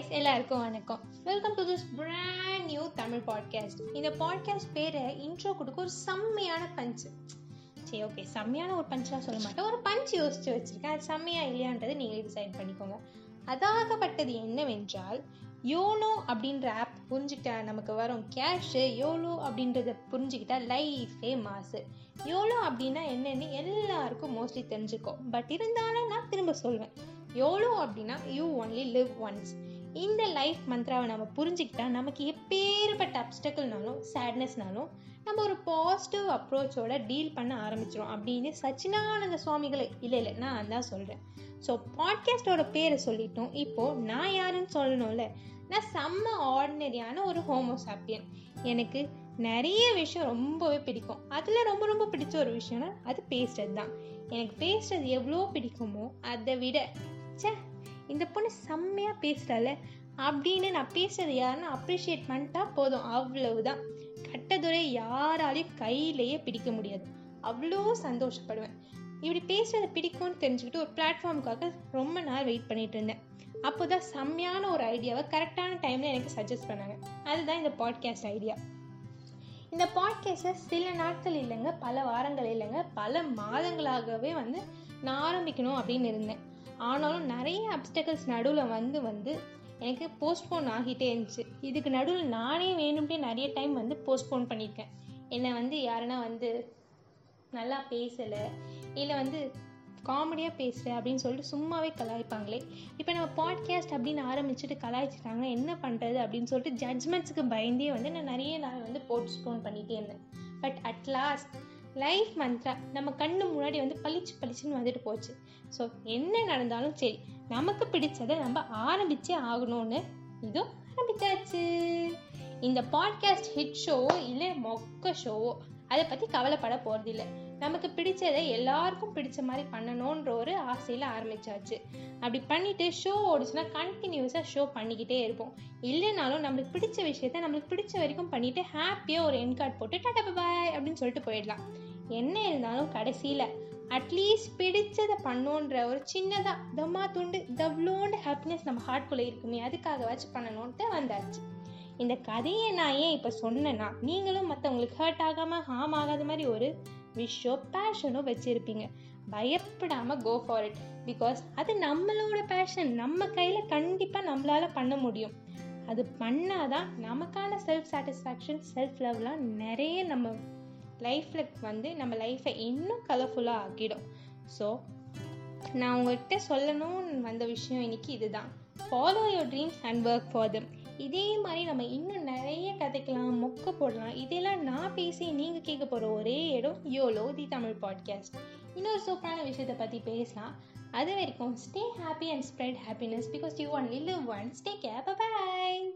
Guys எல்லாருக்கும் வணக்கம். Welcome to this brand new Tamil podcast இந்த பாட்காஸ்ட் பேரை இன்ட்ரோ கொடுக்க ஒரு செம்மையான பஞ்சு சரி ஓகே செம்மையான ஒரு பஞ்சாக சொல்ல மாட்டேன். ஒரு பஞ்ச் யோசிச்சு வச்சுருக்கேன். அது செம்மையா இல்லையான்றதை நீங்களே டிசைட் பண்ணிக்கோங்க. அதாகப்பட்டது என்னவென்றால் யோனோ அப்படின்ற ஆப் புரிஞ்சுக்கிட்டா நமக்கு வரும் கேஷு யோலோ அப்படின்றத புரிஞ்சுக்கிட்டா லைஃபே மாசு. யோலோ அப்படின்னா என்னன்னு எல்லாருக்கும் மோஸ்ட்லி தெரிஞ்சுக்கும். பட் இருந்தாலும் நான் திரும்ப சொல்வேன். யோலோ அப்படின்னா யூ ஒன்லி லிவ் ஒன்ஸ் இந்த லைஃப் மந்த்ராவை நம்ம புரிஞ்சுக்கிட்டா நமக்கு எப்பேற்பட்ட அப்டக்கல்னாலும் சேட்னஸ்னாலும் நம்ம ஒரு பாசிட்டிவ் அப்ரோச்சோட டீல் பண்ண ஆரம்பிச்சிடும் அப்படின்னு சச்சினானந்த சுவாமிகளை இல்லை இல்லை நான் தான் சொல்கிறேன் ஸோ பாட்காஸ்டோட பேரை சொல்லிட்டோம். இப்போது நான் யாருன்னு சொல்லணும்ல? நான் செம்ம ஆர்டினரியான ஒரு ஹோமோசாப்பியன் எனக்கு நிறைய விஷயம் ரொம்பவே பிடிக்கும். அதில் ரொம்ப ரொம்ப பிடிச்ச ஒரு விஷயம்னா அது பேசுறது தான் எனக்கு பேசுறது எவ்வளோ பிடிக்குமோ அதை விட சே இந்த பொண்ணு செம்மையாக பேசுகிறாள் அப்படின்னு நான் பேசுறது யாருன்னு அப்ரிஷியேட் பண்ணிட்டா போதும். அவ்வளவுதான். கட்டதுரை யாராலையும் கையிலேயே பிடிக்க முடியாது. அவ்வளோ சந்தோஷப்படுவேன். இப்படி பேசுறது பிடிக்கும்னு தெரிஞ்சுக்கிட்டு ஒரு பிளாட்ஃபார்முக்காக ரொம்ப நாள் வெயிட் பண்ணிட்டு இருந்தேன். அப்போதான் செம்மையான ஒரு ஐடியாவை கரெக்டான டைமில் எனக்கு சஜஸ்ட் பண்ணாங்க. அதுதான் இந்த பாட்காஸ்ட் ஐடியா இந்த பாட்காஸ்ட்டை சில நாட்கள் இல்லைங்க பல வாரங்கள் இல்லைங்க பல மாதங்களாகவே வந்து நான் ஆரம்பிக்கணும் அப்படின்னு இருந்தேன். ஆனாலும் நிறைய அப்டக்கல்ஸ் நடுவில் வந்து வந்து எனக்கு போஸ்ட்போன் ஆகிட்டே இருந்துச்சு. இதுக்கு நடுவில் நானே வேணும்ட்டே நிறைய டைம் வந்து போஸ்ட்போன் பண்ணியிருக்கேன் என்னை வந்து யாருன்னா வந்து நல்லா பேசலை இல்லை வந்து காமெடியாக பேசுகிற அப்படின்னு சொல்லிட்டு சும்மாவே கலாய்ப்பாங்களே. இப்போ நம்ம பாட்காஸ்ட் அப்படின்னு ஆரம்பிச்சுட்டு கலாய்ச்சிட்டாங்க என்ன பண்ணுறது அப்படின்னு சொல்லிட்டு ஜட்ஜ்மெண்ட்ஸுக்கு பயந்தே வந்து நான் நிறைய நாள் வந்து போஸ்ட்போன் பண்ணிகிட்டே இருந்தேன். But at last life mantra நம்ம கண்ணு முன்னாடி வந்து பளிச்சு பளிச்சுன்னு வந்துட்டு போச்சு. ஸோ என்ன நடந்தாலும் சரி நமக்கு பிடிச்சதை நம்ம ஆரம்பிச்சே ஆகணும்னு இதோ ஆரம்பிச்சாச்சு. இந்த பாட்காஸ்ட் ஹிட் ஷோவோ இல்லை மொக்க ஷோவோ அதை பற்றி கவலைப்பட போகிறதில்லை நமக்கு பிடிச்சதை எல்லாருக்கும் பிடிச்ச மாதிரி பண்ணணுன்ற ஒரு ஆசையில் ஆரம்பிச்சாச்சு. அப்படி பண்ணிட்டு ஷோ ஓடிச்சுன்னா கண்டினியூஸாக ஷோ பண்ணிக்கிட்டே இருப்போம். இல்லைனாலும் நம்மளுக்கு பிடிச்ச விஷயத்த நம்மளுக்கு பிடிச்ச வரைக்கும் பண்ணிட்டு ஹாப்பியாக ஒரு என் கார்டு போட்டு டாட்டா பாய் அப்படின்னு சொல்லிட்டு போயிடலாம். என்ன இருந்தாலும் கடைசியில் அட்லீஸ்ட் பிடிச்சதை பண்ணோன்ற ஒரு சின்னதாக தம்மா துண்டு தவ்ளோண்டு ஹாப்பினஸ் நம்ம ஹார்ட்குள்ளே இருக்குமே அதுக்காக பண்ணணுன்ட்டு வந்தாச்சு. இந்த கதையை நான் ஏன் இப்போ சொன்னேன்னா நீங்களும் மற்றவங்களுக்கு ஹர்ட் ஆகாமல் ஹார்ம் ஆகாத மாதிரி ஒரு விஷோ பேஷனோ வச்சுருப்பீங்க. பயப்படாமல் கோ ஃபார் இட் பிகாஸ் அது நம்மளோட பேஷன் நம்ம கையில் கண்டிப்பாக நம்மளால் பண்ண முடியும். அது பண்ணாதான் நமக்கான செல்ஃப் சாட்டிஸ்ஃபேக்ஷன் செல்ஃப் லவ்லாம் நிறைய நம்ம லைஃப்பில் வந்து நம்ம லைஃப்பை இன்னும் கலர்ஃபுல்லாக ஆக்கிடும். ஸோ நான் உங்கள்கிட்ட சொல்லணும்னு வந்த விஷயம் இன்னைக்கு இதுதான். Follow your dreams and work for them இதே மாதிரி நம்ம இன்னும் நிறைய கதைக்கலாம் மொக்க போடலாம். இதெல்லாம் நான் பேசி நீங்கள் கேட்க போகிற ஒரே இடம் யோலோ தி தமிழ் பாட்காஸ்ட் இன்னொரு சூப்பரான விஷயத்தை பற்றி பேசலாம். அது வரைக்கும் stay happy and spread happiness because you only live once stay cap bye